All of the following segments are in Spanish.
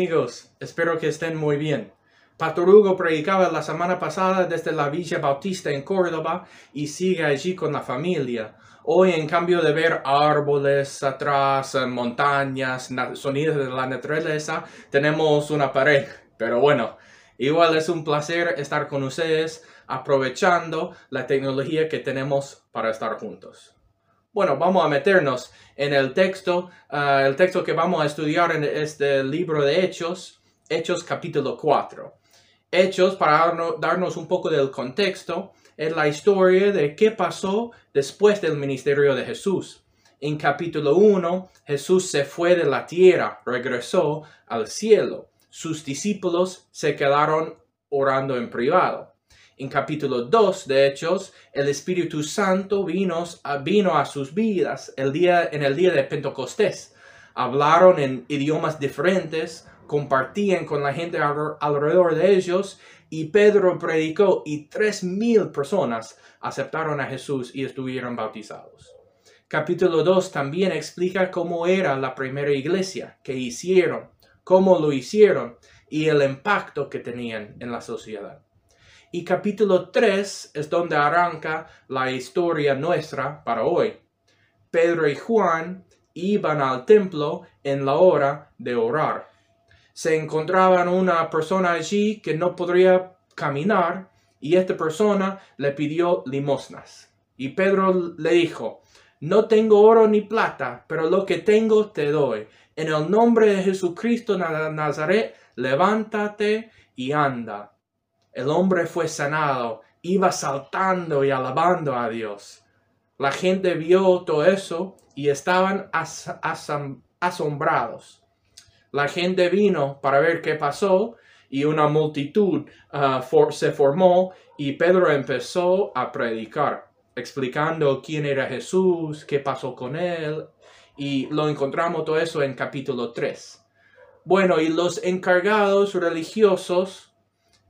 amigos? Espero que estén muy bien. Pastor predicaba la semana pasada desde la Villa Bautista en Córdoba y sigue allí con la familia. Hoy, en cambio de ver árboles atrás, montañas, sonidos de la naturaleza, tenemos una pared. Pero bueno, igual es un placer estar con ustedes aprovechando la tecnología que tenemos para estar juntos. Bueno, vamos a meternos en el texto, ah, el texto que vamos a estudiar en este libro de Hechos, Hechos capítulo 4. Hechos, para darnos un poco del contexto, es la historia de qué pasó después del ministerio de Jesús. En capítulo 1, Jesús se fue de la tierra, regresó al cielo. Sus discípulos se quedaron orando en privado. En capítulo 2 de Hechos, el Espíritu Santo vino a, vino a sus vidas el día, en el día de Pentecostés. Hablaron en idiomas diferentes, compartían con la gente alrededor de ellos y Pedro predicó y tres mil personas aceptaron a Jesús y estuvieron bautizados. Capítulo 2 también explica cómo era la primera iglesia, que hicieron, cómo lo hicieron y el impacto que tenían en la sociedad. Y capítulo 3 es donde arranca la historia nuestra para hoy. Pedro y Juan iban al templo en la hora de orar. Se encontraban una persona allí que no podría caminar y esta persona le pidió limosnas. Y Pedro le dijo, no tengo oro ni plata, pero lo que tengo te doy. En el nombre de Jesucristo Nazaret, levántate y anda. El hombre fue sanado, iba saltando y alabando a Dios. La gente vio todo eso y estaban asombrados. La gente vino para ver qué pasó y una multitud ah, se formó y Pedro empezó a predicar, explicando quién era Jesús, qué pasó con él y lo encontramos todo eso en capítulo 3. Bueno, y los encargados religiosos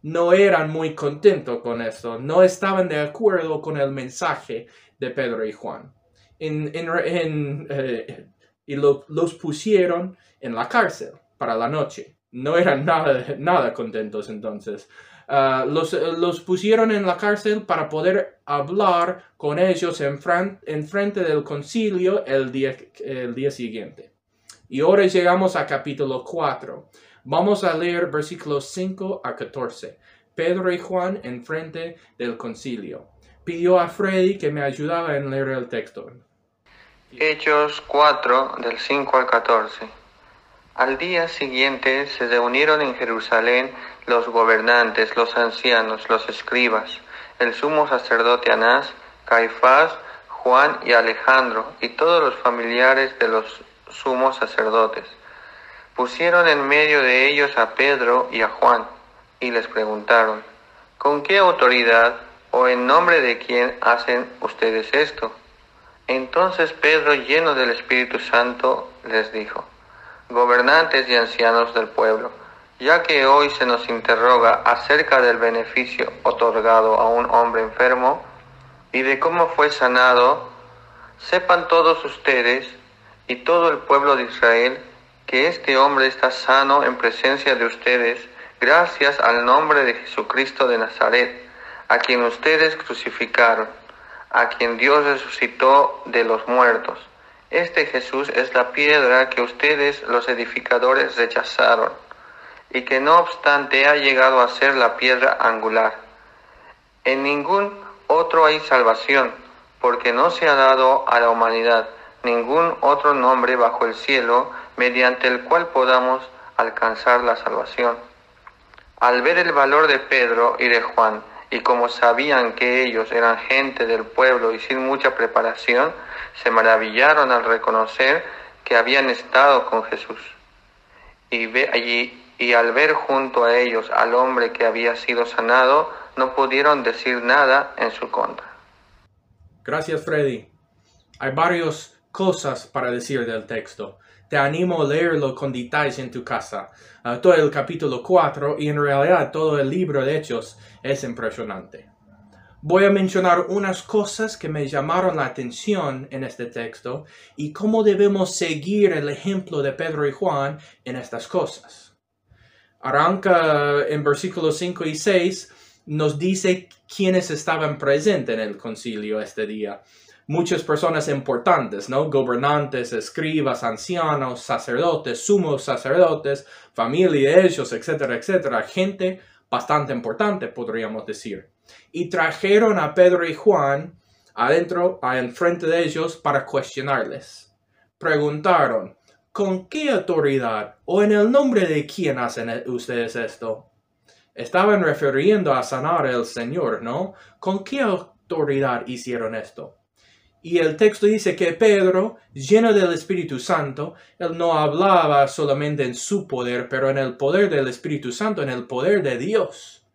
no eran muy contentos con esto, no estaban de acuerdo con el mensaje de Pedro y Juan. Eh, y los pusieron en la cárcel para la noche. No eran nada, nada contentos entonces. Ah, los, los, pusieron en la cárcel para poder hablar con ellos en, en frente del concilio el día, el día siguiente. Y ahora llegamos a capítulo 4. Vamos a leer versículos 5 a 14. Pedro y Juan en frente del concilio. Pidió a Freddy que me ayudara en leer el texto. Hechos 4 del 5 al 14. Al día siguiente se reunieron en Jerusalén los gobernantes, los ancianos, los escribas, el sumo sacerdote Anás, Caifás, Juan y Alejandro, y todos los familiares de los sumos sacerdotes pusieron en medio de ellos a Pedro y a Juan, y les preguntaron, ¿con qué autoridad o en nombre de quién hacen ustedes esto? Entonces Pedro, lleno del Espíritu Santo, les dijo, gobernantes y ancianos del pueblo, ya que hoy se nos interroga acerca del beneficio otorgado a un hombre enfermo y de cómo fue sanado, sepan todos ustedes y todo el pueblo de Israel que este hombre está sano en presencia de ustedes, gracias al nombre de Jesucristo de Nazaret, a quien ustedes crucificaron, a quien Dios resucitó de los muertos. Este Jesús es la piedra que ustedes los edificadores rechazaron, y que no obstante ha llegado a ser la piedra angular. En ningún otro hay salvación, porque no se ha dado a la humanidad ningún otro nombre bajo el cielo mediante el cual podamos alcanzar la salvación. Al ver el valor de Pedro y de Juan, y como sabían que ellos eran gente del pueblo y sin mucha preparación, se maravillaron al reconocer que habían estado con Jesús. Y, ve, y al ver junto a ellos al hombre que había sido sanado, no pudieron decir nada en su contra. Gracias, Freddy. Hay varios cosas para decir del texto. Te animo a leerlo con detalles en tu casa. Ah, todo el capítulo 4 y en realidad todo el libro de Hechos es impresionante. Voy a mencionar unas cosas que me llamaron la atención en este texto y cómo debemos seguir el ejemplo de Pedro y Juan en estas cosas. Arranca en versículos 5 y 6, nos dice quiénes estaban presentes en el concilio este día. Muchas personas importantes, ¿no? Gobernantes, escribas, ancianos, sacerdotes, sumos sacerdotes, familia de ellos, etcétera, etcétera. Gente bastante importante, podríamos decir. Y trajeron a Pedro y Juan adentro, enfrente de ellos, para cuestionarles. Preguntaron, ¿con qué autoridad o en el nombre de quién hacen ustedes esto? Estaban refiriendo a sanar al Señor, ¿no? ¿Con qué autoridad hicieron esto? Y el texto dice que Pedro, lleno del Espíritu Santo, él no hablaba solamente en su poder, pero en el poder del Espíritu Santo, en el poder de Dios.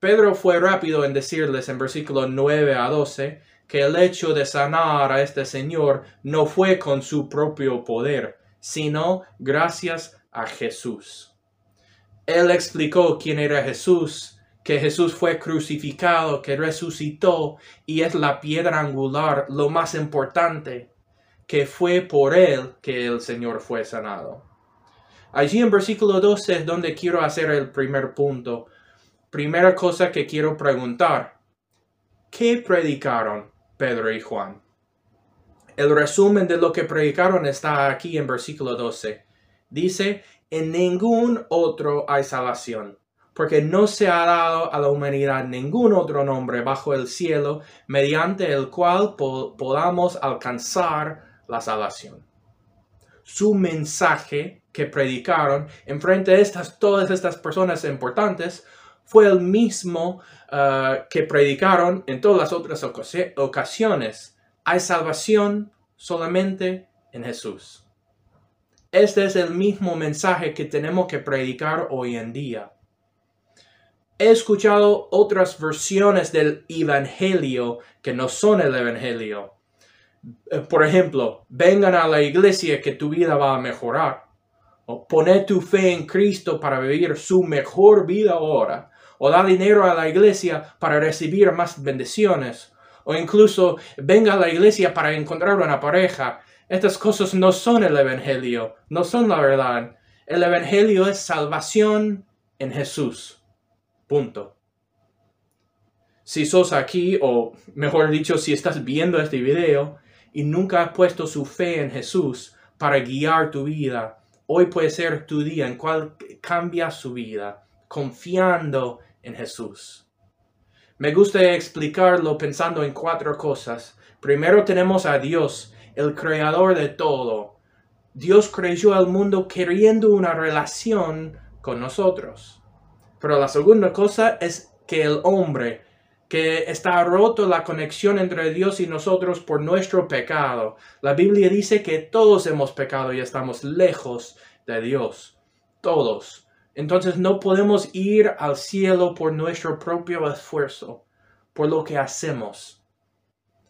Pedro fue rápido en decirles en versículo 9 a 12 que el hecho de sanar a este Señor no fue con su propio poder, sino gracias a Jesús. Él explicó quién era Jesús que Jesús fue crucificado, que resucitó y es la piedra angular, lo más importante, que fue por él que el Señor fue sanado. Allí en versículo 12 es donde quiero hacer el primer punto. Primera cosa que quiero preguntar. ¿Qué predicaron Pedro y Juan? El resumen de lo que predicaron está aquí en versículo 12. Dice, en ningún otro hay salvación porque no se ha dado a la humanidad ningún otro nombre bajo el cielo mediante el cual podamos alcanzar la salvación. Su mensaje que predicaron en frente de estas, todas estas personas importantes fue el mismo uh, que predicaron en todas las otras ocasiones. Hay salvación solamente en Jesús. Este es el mismo mensaje que tenemos que predicar hoy en día he escuchado otras versiones del Evangelio que no son el Evangelio. Eh, por ejemplo, vengan a la iglesia que tu vida va a mejorar. O pone tu fe en Cristo para vivir su mejor vida ahora. O da dinero a la iglesia para recibir más bendiciones. O incluso venga a la iglesia para encontrar una pareja. Estas cosas no son el Evangelio, no son la verdad. El Evangelio es salvación en Jesús. Punto. Si sos aquí, o mejor dicho, si estás viendo este video y nunca has puesto su fe en Jesús para guiar tu vida, hoy puede ser tu día en cual cambia su vida, confiando en Jesús. Me gusta explicarlo pensando en cuatro cosas. Primero tenemos a Dios, el creador de todo. Dios creyó al mundo queriendo una relación con nosotros. Pero la segunda cosa es que el hombre, que está roto la conexión entre Dios y nosotros por nuestro pecado. La Biblia dice que todos hemos pecado y estamos lejos de Dios. Todos. Entonces no podemos ir al cielo por nuestro propio esfuerzo, por lo que hacemos.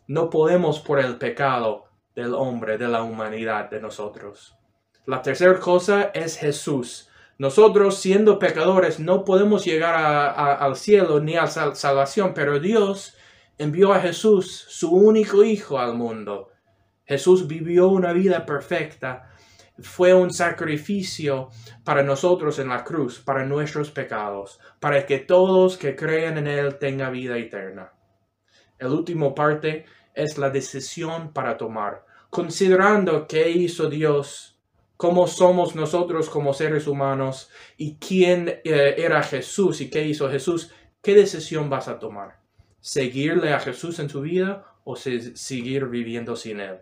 No podemos por el pecado del hombre, de la humanidad, de nosotros. La tercera cosa es Jesús. Nosotros siendo pecadores no podemos llegar al cielo ni a salvación, pero Dios envió a Jesús, su único Hijo, al mundo. Jesús vivió una vida perfecta, fue un sacrificio para nosotros en la cruz, para nuestros pecados, para que todos que crean en Él tengan vida eterna. El último parte es la decisión para tomar. Considerando qué hizo Dios cómo somos nosotros como seres humanos y quién eh, era Jesús y qué hizo Jesús, ¿qué decisión vas a tomar? ¿Seguirle a Jesús en tu vida o seguir viviendo sin Él?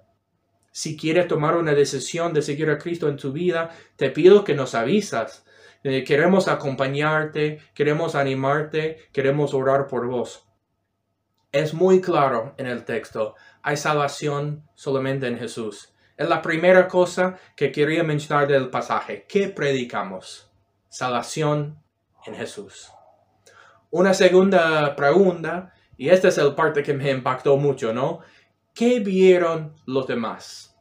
Si quieres tomar una decisión de seguir a Cristo en tu vida, te pido que nos avisas. Eh, queremos acompañarte, queremos animarte, queremos orar por vos. Es muy claro en el texto, hay salvación solamente en Jesús. Es la primera cosa que quería mencionar del pasaje. ¿Qué predicamos? Salvación en Jesús. Una segunda pregunta, y esta es el parte que me impactó mucho, ¿no? ¿Qué vieron los demás?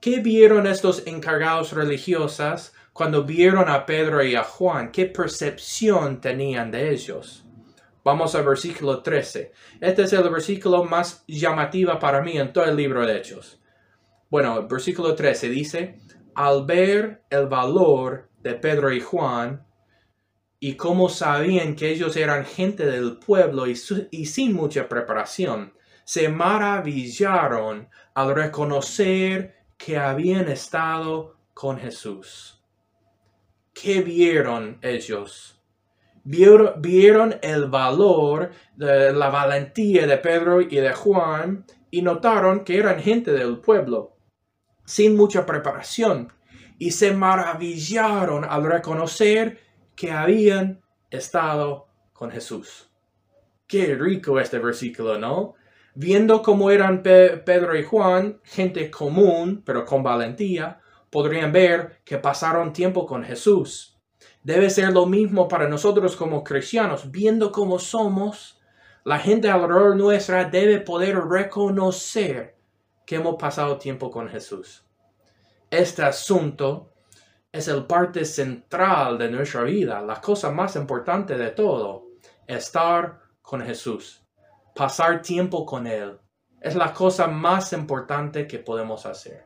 ¿Qué vieron estos encargados religiosas cuando vieron a Pedro y a Juan? ¿Qué percepción tenían de ellos? Vamos al versículo 13. Este es el versículo más llamativo para mí en todo el libro de Hechos. Bueno, versículo 13 dice, al ver el valor de Pedro y Juan, y como sabían que ellos eran gente del pueblo y, sin mucha preparación, se maravillaron al reconocer que habían estado con Jesús. ¿Qué vieron ellos? Vieron, el valor, la valentía de Pedro y de Juan y notaron que eran gente del pueblo, sin mucha preparación, y se maravillaron al reconocer que habían estado con Jesús. Qué rico este versículo, ¿no? Viendo cómo eran Pedro y Juan, gente común, pero con valentía, podrían ver que pasaron tiempo con Jesús. Debe ser lo mismo para nosotros como cristianos, viendo cómo somos, la gente alrededor nuestra debe poder reconocer que hemos pasado tiempo con Jesús. Este asunto es el parte central de nuestra vida, la cosa más importante de todo, estar con Jesús, pasar tiempo con Él. Es la cosa más importante que podemos hacer.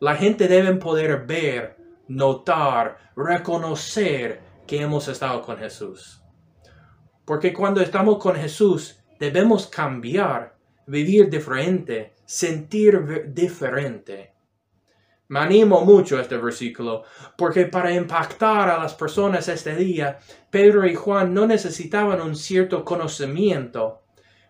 La gente debe poder ver, notar, reconocer que hemos estado con Jesús. Porque cuando estamos con Jesús, debemos cambiar, vivir diferente, sentir diferente. Me animo mucho este versículo, porque para impactar a las personas este día, Pedro y Juan no necesitaban un cierto conocimiento,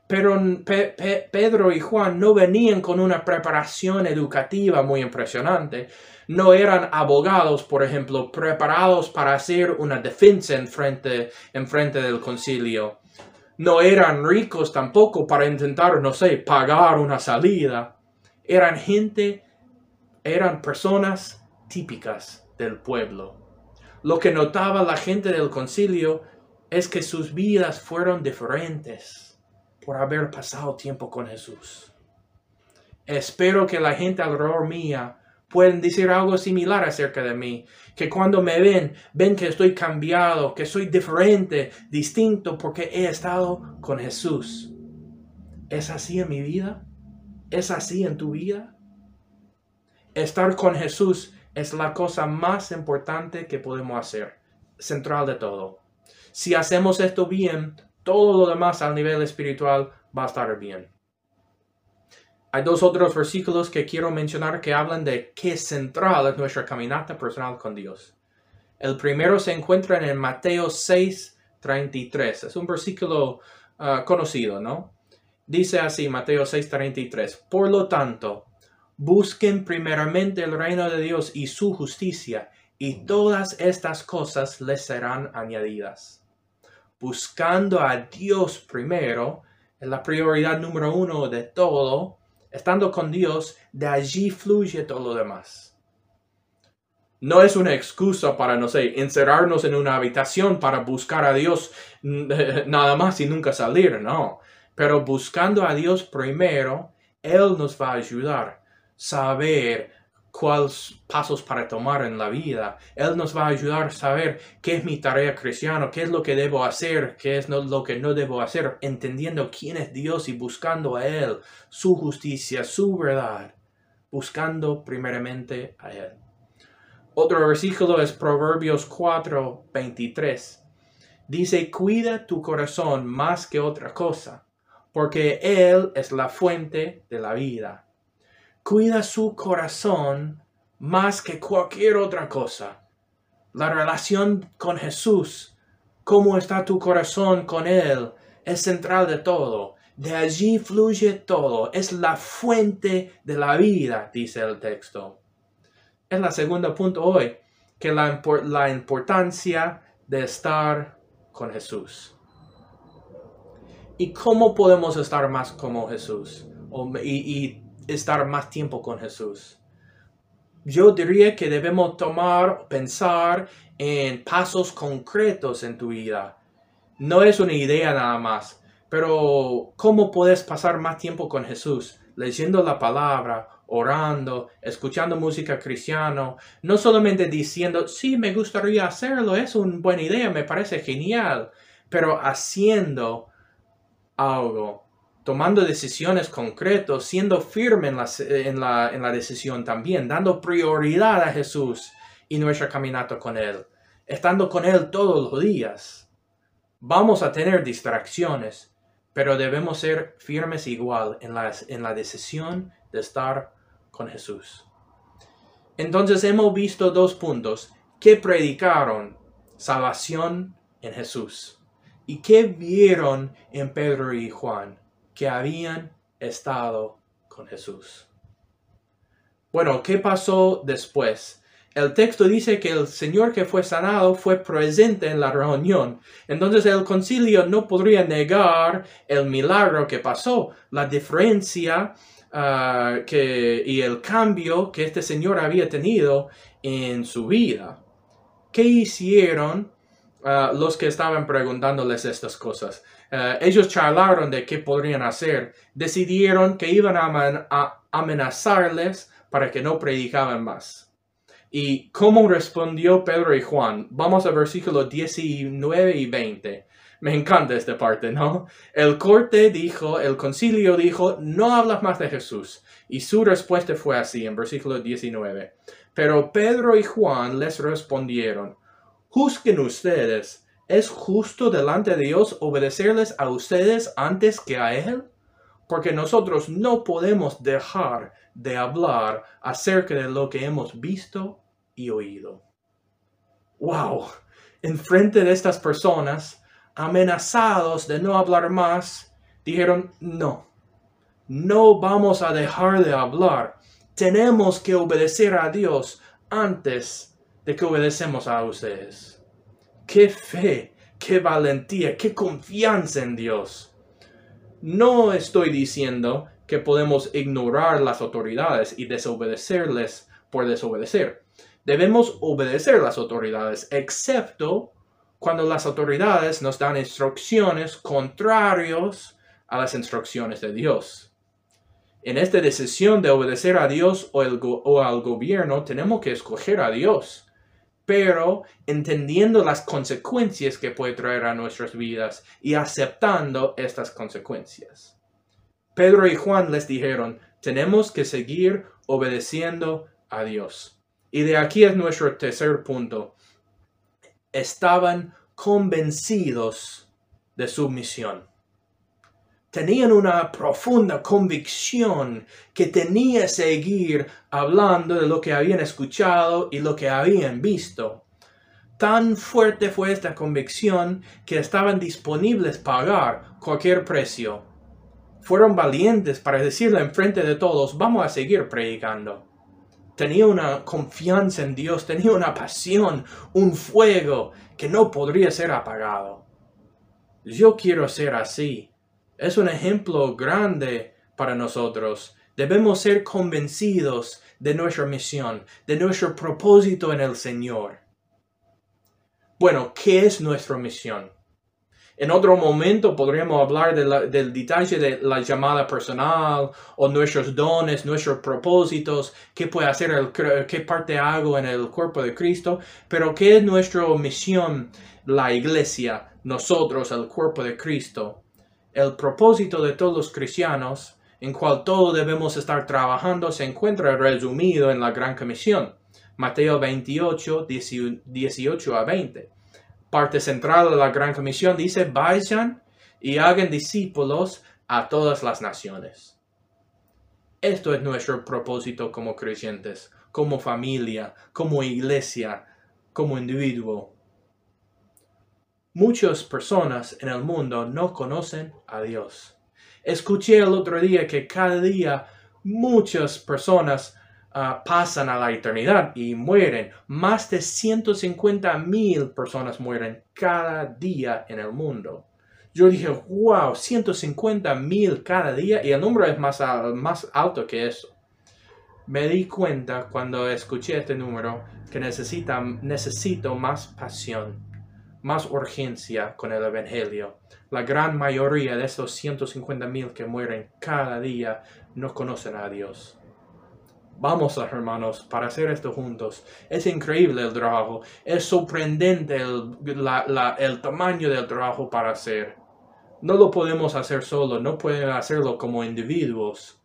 pero Pedro y Juan no venían con una preparación educativa muy impresionante. No eran abogados, por ejemplo, preparados para hacer una defensa en frente, en frente del concilio. No eran ricos tampoco para intentar, no sé, pagar una salida. Eran gente eran personas típicas del pueblo. Lo que notaba la gente del concilio es que sus vidas fueron diferentes por haber pasado tiempo con Jesús. Espero que la gente alrededor mía pueden decir algo similar acerca de mí, que cuando me ven, ven que estoy cambiado, que soy diferente, distinto, porque he estado con Jesús. ¿Es así en mi vida? ¿Es así en tu vida? Estar con Jesús es la cosa más importante que podemos hacer, central de todo. Si hacemos esto bien, todo lo demás al nivel espiritual va a estar bien. Hay dos otros versículos que quiero mencionar que hablan de qué central es nuestra caminata personal con Dios. El primero se encuentra en Mateo 6, 33. Es un versículo ah, conocido, ¿no? Dice así, Mateo 6, 33. Por lo tanto, Busquen primeramente el reino de Dios y su justicia, y todas estas cosas les serán añadidas. Buscando a Dios primero es la prioridad número uno de todo. Estando con Dios, de allí fluye todo lo demás. No es una excusa para, no sé, encerrarnos en una habitación para buscar a Dios nada más y nunca salir, no. Pero buscando a Dios primero, Él nos va a ayudar saber cuáles pasos para tomar en la vida. Él nos va a ayudar a saber qué es mi tarea cristiana, qué es lo que debo hacer, qué es lo que no debo hacer, entendiendo quién es Dios y buscando a Él, su justicia, su verdad, buscando primeramente a Él. Otro versículo es Proverbios 4, 23. Dice, cuida tu corazón más que otra cosa, porque Él es la fuente de la vida cuida su corazón más que cualquier otra cosa. La relación con Jesús, cómo está tu corazón con Él, es central de todo. De allí fluye todo. Es la fuente de la vida, dice el texto. Es la segunda punto hoy, que la, la importancia de estar con Jesús. ¿Y cómo podemos estar más como Jesús? y estar más tiempo con Jesús. Yo diría que debemos tomar, pensar en pasos concretos en tu vida. No es una idea nada más, pero ¿cómo puedes pasar más tiempo con Jesús? Leyendo la palabra, orando, escuchando música cristiana, no solamente diciendo, sí, me gustaría hacerlo, es una buena idea, me parece genial, pero haciendo algo tomando decisiones concretas, siendo firme en la, en, la, decisión también, dando prioridad a Jesús y nuestra caminata con Él. estando con Él todos los días. Vamos a tener distracciones, pero debemos ser firmes igual en la, en la decisión de estar con Jesús. Entonces hemos visto dos puntos. que predicaron? Salvación en Jesús. ¿Y qué vieron en Pedro y Juan? Que habían estado con Jesús. Bueno, ¿qué pasó después? El texto dice que el Señor que fue sanado fue presente en la reunión. Entonces el concilio no podría negar el milagro que pasó. La diferencia ah, y el cambio que este Señor había tenido en su vida. ¿Qué hicieron ah, los que estaban preguntándoles estas cosas? Ah, ellos charlaron de qué podrían hacer. Decidieron que iban a amenazarles para que no predicaban más. ¿Y cómo respondió Pedro y Juan? Vamos a versículos 19 y 20. Me encanta esta parte, ¿no? El corte dijo, el concilio dijo, no hablas más de Jesús. Y su respuesta fue así, en versículo 19. Pero Pedro y Juan les respondieron, juzguen ustedes, ¿es justo delante de Dios obedecerles a ustedes antes que a Él? Porque nosotros no podemos dejar de hablar acerca de lo que hemos visto y oído. ¡Wow! En frente de estas personas, amenazados de no hablar más, dijeron, no, no vamos a dejar de hablar. Tenemos que obedecer a Dios antes de que obedecemos a ustedes. ¡Qué fe! ¡Qué valentía! ¡Qué confianza en Dios! No estoy diciendo que podemos ignorar las autoridades y desobedecerles por desobedecer. Debemos obedecer las autoridades, excepto cuando las autoridades nos dan instrucciones contrarios a las instrucciones de Dios. En esta decisión de obedecer a Dios o, o, al gobierno, tenemos que escoger a Dios, pero entendiendo las consecuencias que puede traer a nuestras vidas y aceptando estas consecuencias. Pedro y Juan les dijeron, tenemos que seguir obedeciendo a Dios. Y de aquí es nuestro tercer punto. Estaban convencidos de su misión. Tenían una profunda convicción que tenía que seguir hablando de lo que habían escuchado y lo que habían visto. Tan fuerte fue esta convicción que estaban disponibles pagar cualquier precio. Fueron valientes para decirle en frente de todos, vamos a seguir predicando tenía una confianza en Dios, tenía una pasión, un fuego que no podría ser apagado. Yo quiero ser así. Es un ejemplo grande para nosotros. Debemos ser convencidos de nuestra misión, de nuestro propósito en el Señor. Bueno, ¿qué es nuestra misión? En otro momento podríamos hablar del detalle de la llamada personal o nuestros dones, nuestros propósitos, qué puede hacer, el, qué parte hago en el cuerpo de Cristo, pero qué es nuestra misión, la iglesia, nosotros, el cuerpo de Cristo. El propósito de todos los cristianos, en cual todos debemos estar trabajando, se encuentra resumido en la Gran Comisión. Mateo 28, 18 a 20 parte central de la Gran Comisión dice, vayan y hagan discípulos a todas las naciones. Esto es nuestro propósito como creyentes, como familia, como iglesia, como individuo. Muchas personas en el mundo no conocen a Dios. Escuché el otro día que cada día muchas personas Ah, pasan a la eternidad y mueren. Más de 150 mil personas mueren cada día en el mundo. Yo dije, wow, 150 mil cada día y el número es más, más alto que eso. Me di cuenta cuando escuché este número que necesita, necesito más pasión, más urgencia con el Evangelio. La gran mayoría de esos 150 mil que mueren cada día no conocen a Dios. Vamos, hermanos, para hacer esto juntos. Es increíble el trabajo. Es sorprendente el, tamaño del trabajo para hacer. No lo podemos hacer solo, no podemos hacerlo como individuos.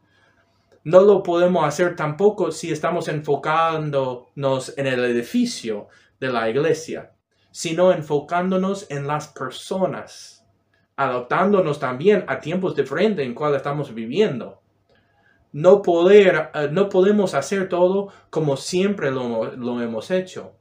No lo podemos hacer tampoco si estamos enfocándonos en el edificio de la iglesia. Sino enfocándonos en las personas, adaptándonos también a tiempos diferentes en cuales estamos viviendo. No, poder, eh, no podemos hacer todo como siempre lo, lo hemos hecho.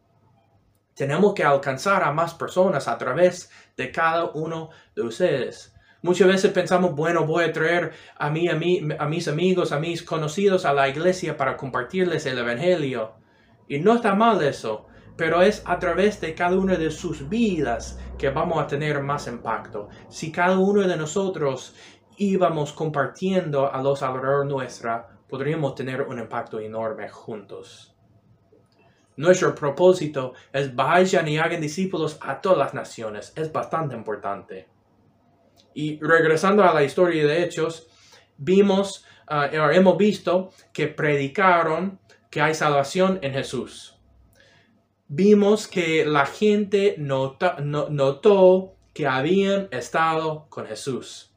Tenemos que alcanzar a más personas a través de cada uno de ustedes. Muchas veces pensamos, bueno, voy a traer a, mí, a, mí, a mis amigos, a mis conocidos a la iglesia para compartirles el Evangelio. Y no está mal eso, pero es a través de cada una de sus vidas que vamos a tener más impacto. Si cada uno de nosotros íbamos compartiendo a los alrededor nuestra, podríamos tener un impacto enorme juntos. Nuestro propósito es vayan y hagan discípulos a todas las naciones. Es bastante importante. Y regresando a la historia de Hechos, vimos, uh, hemos visto que predicaron que hay salvación en Jesús. Vimos que la gente notó que habían estado con Jesús.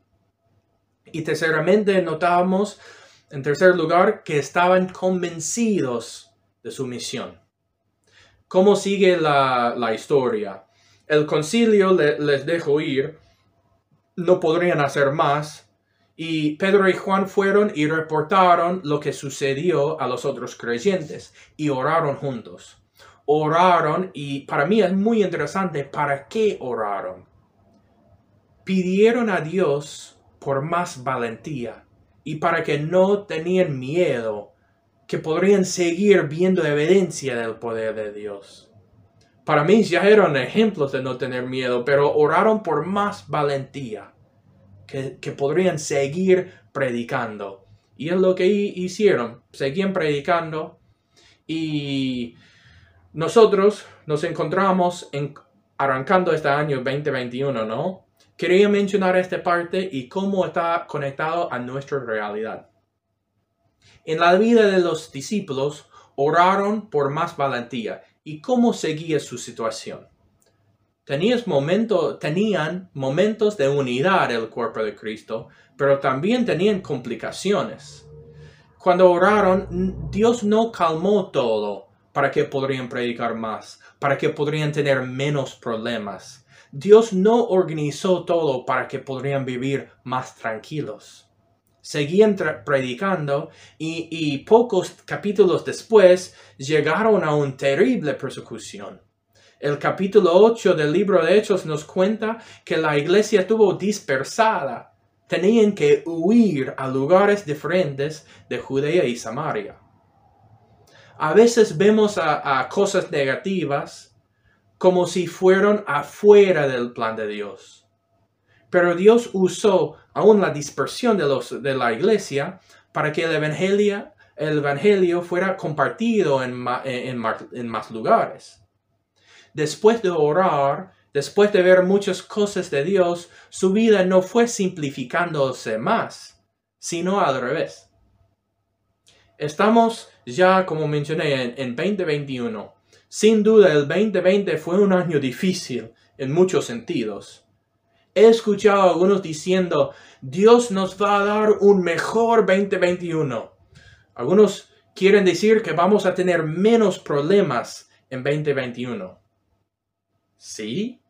Y terceramente notamos, en tercer lugar, que estaban convencidos de su misión. ¿Cómo sigue la, historia? El concilio les dejó ir, no podrían hacer más, y Pedro y Juan fueron y reportaron lo que sucedió a los otros creyentes y oraron juntos. Oraron y para mí es muy interesante para qué oraron. Pidieron a Dios por más valentía y para que no tenían miedo que podrían seguir viendo evidencia del poder de Dios. Para mí ya eran ejemplos de no tener miedo, pero oraron por más valentía, que, que podrían seguir predicando. Y es lo que hicieron, seguían predicando y nosotros nos encontramos en, arrancando este año 2021, ¿no? Quería mencionar esta parte y cómo está conectado a nuestra realidad. En la vida de los discípulos oraron por más valentía. ¿Y cómo seguía su situación? Tenían momentos de unidad el cuerpo de Cristo, pero también tenían complicaciones. Cuando oraron, Dios no calmó todo para que podrían predicar más, para que podrían tener menos problemas. Dios no organizó todo para que podrían vivir más tranquilos seguían predicando y, pocos capítulos después llegaron a una terrible persecución. El capítulo 8 del libro de Hechos nos cuenta que la iglesia estuvo dispersada. Tenían que huir a lugares diferentes de Judea y Samaria. A veces vemos a, cosas negativas como si fueran afuera del plan de Dios. Pero Dios usó aún la dispersión de, los, de la iglesia para que el evangelio, el evangelio fuera compartido en, en más lugares. Después de orar, después de ver muchas cosas de Dios, su vida no fue simplificándose más, sino al revés. Estamos ya, como mencioné, en, en 2021. Sin duda, el 2020 fue un año difícil en muchos sentidos. He escuchado a algunos diciendo, Dios nos va a dar un mejor 2021. Algunos quieren decir que vamos a tener menos problemas en 2021. ¿Sí?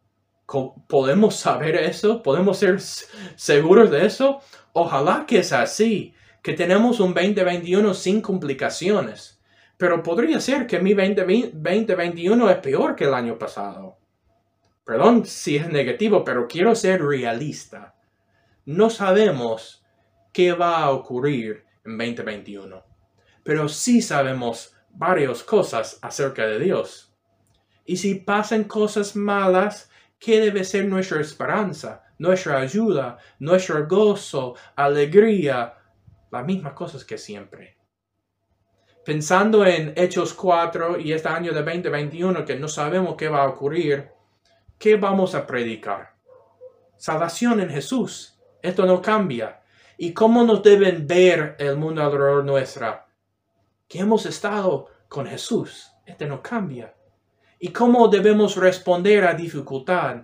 ¿Podemos saber eso? ¿Podemos ser seguros de eso? Ojalá que es así, que tenemos un 2021 sin complicaciones. Pero podría ser que mi 2021 es peor que el año pasado. Perdón si es negativo, pero quiero ser realista. No sabemos qué va a ocurrir en 2021, pero sí sabemos varias cosas acerca de Dios. Y si pasan cosas malas, ¿qué debe ser nuestra esperanza, nuestra ayuda, nuestro gozo, alegría? Las mismas cosas que siempre. Pensando en Hechos 4 y este año de 2021 que no sabemos qué va a ocurrir, ¿qué vamos a predicar? Salvación en Jesús. Esto no cambia. ¿Y cómo nos deben ver el mundo alrededor nuestra? Que hemos estado con Jesús. Este no cambia. ¿Y cómo debemos responder a dificultad?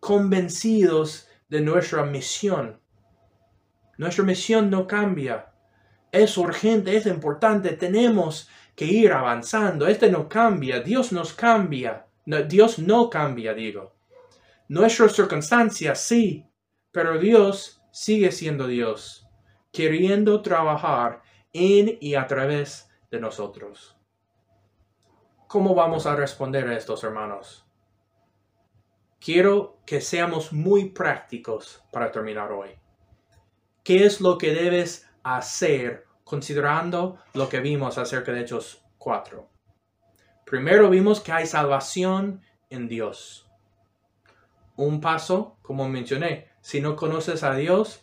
Convencidos de nuestra misión. Nuestra misión no cambia. Es urgente, es importante. Tenemos que ir avanzando. Este no cambia. Dios nos cambia No, Dios no cambia, digo. Nuestras circunstancias sí, pero Dios sigue siendo Dios, queriendo trabajar en y a través de nosotros. ¿Cómo vamos a responder a estos hermanos? Quiero que seamos muy prácticos para terminar hoy. ¿Qué es lo que debes hacer considerando lo que vimos acerca de Hechos 4? Primero vimos que hay salvación en Dios. Un paso, como mencioné, si no conoces a Dios,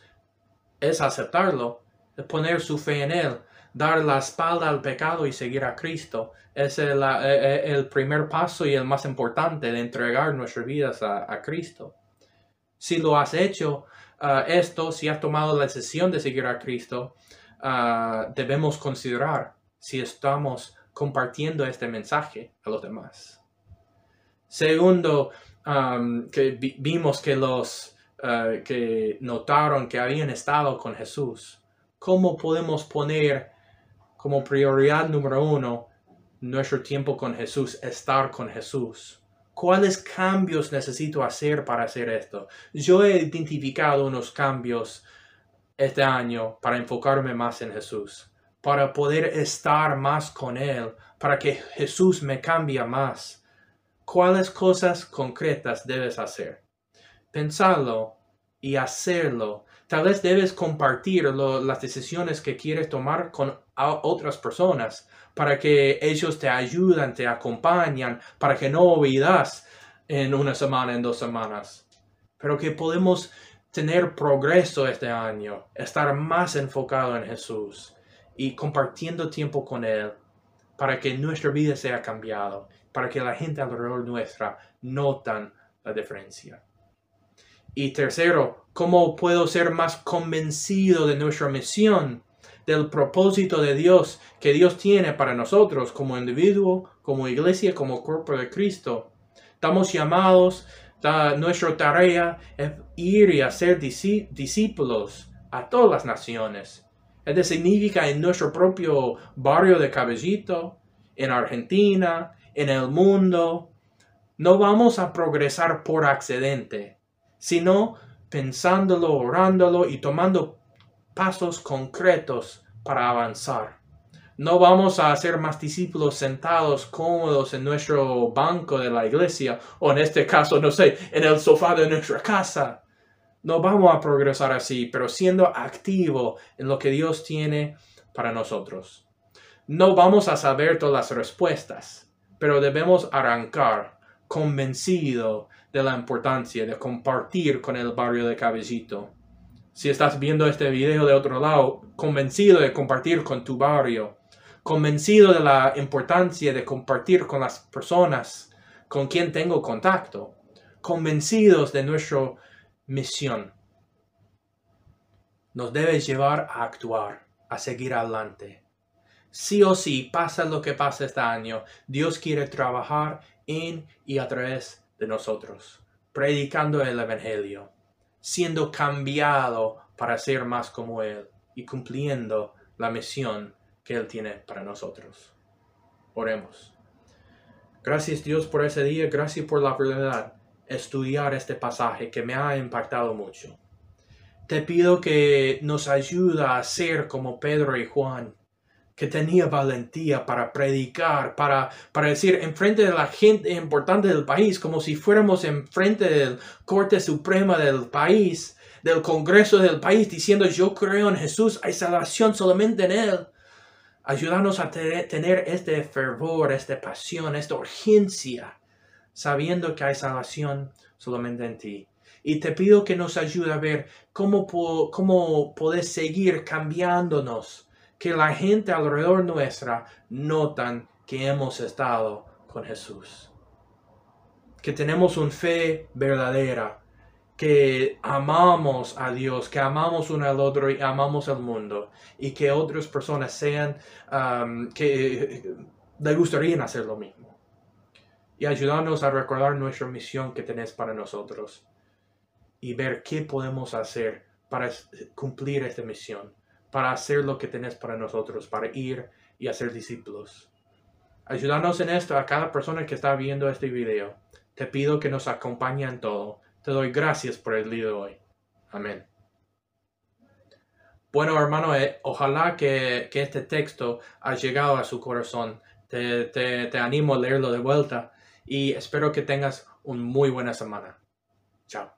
es aceptarlo, es poner su fe en Él, dar la espalda al pecado y seguir a Cristo. Es el, eh, eh, primer paso y el más importante de entregar nuestras vidas a, Cristo. Si lo has hecho, uh, esto, si has tomado la decisión de seguir a Cristo, uh, debemos considerar si estamos compartiendo este mensaje a los demás. Segundo, que vimos que los uh, que notaron que habían estado con Jesús, ¿cómo podemos poner como prioridad número uno nuestro tiempo con Jesús, estar con Jesús. ¿Cuáles cambios necesito hacer para hacer esto? Yo he identificado unos cambios este año para enfocarme más en Jesús, para poder estar más con Él, para que Jesús me cambie más. ¿Cuáles cosas concretas debes hacer? Pensarlo y hacerlo Tal vez debes compartir las decisiones que quieres tomar con otras personas para que ellos te ayuden, te acompañan, para que no olvidas en una semana, en dos semanas. Pero que podemos tener progreso este año, estar más enfocado en Jesús y compartiendo tiempo con Él para que nuestra vida sea cambiada, para que la gente alrededor nuestra notan la diferencia. Y tercero, ¿cómo puedo ser más convencido de nuestra misión, del propósito de Dios que Dios tiene para nosotros como individuo, como iglesia, como cuerpo de Cristo? Estamos llamados, nuestra tarea es ir y hacer discípulos a todas las naciones. Esto significa en nuestro propio barrio de Cabellito, en Argentina, en el mundo. No vamos a progresar por accidente sino pensándolo, orándolo y tomando pasos concretos para avanzar. No vamos a ser más discípulos sentados cómodos en nuestro banco de la iglesia o en este caso, no sé, en el sofá de nuestra casa. No vamos a progresar así, pero siendo activo en lo que Dios tiene para nosotros. No vamos a saber todas las respuestas, pero debemos arrancar convencido de la importancia de compartir con el barrio de Cabellito. Si estás viendo este video de otro lado, convencido de compartir con tu barrio, convencido de la importancia de compartir con las personas con quien tengo contacto, convencidos de nuestra misión. Nos debe llevar a actuar, a seguir adelante. Sí o sí, pasa lo que pasa este año, Dios quiere trabajar en y a través de nosotros, predicando el Evangelio, siendo cambiado para ser más como Él y cumpliendo la misión que Él tiene para nosotros. Oremos. Gracias Dios por ese día, gracias por la oportunidad estudiar este pasaje que me ha impactado mucho. Te pido que nos ayuda a ser como Pedro y Juan, que tenía valentía para predicar, para, para decir enfrente de la gente importante del país, como si fuéramos enfrente del Corte Suprema del país, del Congreso del país, diciendo yo creo en Jesús, hay salvación solamente en Él. Ayúdanos a tener este fervor, esta pasión, esta urgencia, sabiendo que hay salvación solamente en ti. Y te pido que nos ayude a ver cómo, cómo podés seguir cambiándonos que la gente alrededor nuestra notan que hemos estado con Jesús. Que tenemos una fe verdadera, que amamos a Dios, que amamos uno al otro y amamos al mundo, y que otras personas sean, um, que le gustaría hacer lo mismo. Y ayudarnos a recordar nuestra misión que tenés para nosotros y ver qué podemos hacer para cumplir esta misión para hacer lo que tenés para nosotros, para ir y hacer discípulos. Ayúdanos en esto a cada persona que está viendo este video. Te pido que nos acompañe en todo. Te doy gracias por el día de hoy. Amén. Bueno, hermano, eh, ojalá que, este texto haya llegado a su corazón. Te, te animo a leerlo de vuelta y espero que tengas una muy buena semana. Chao.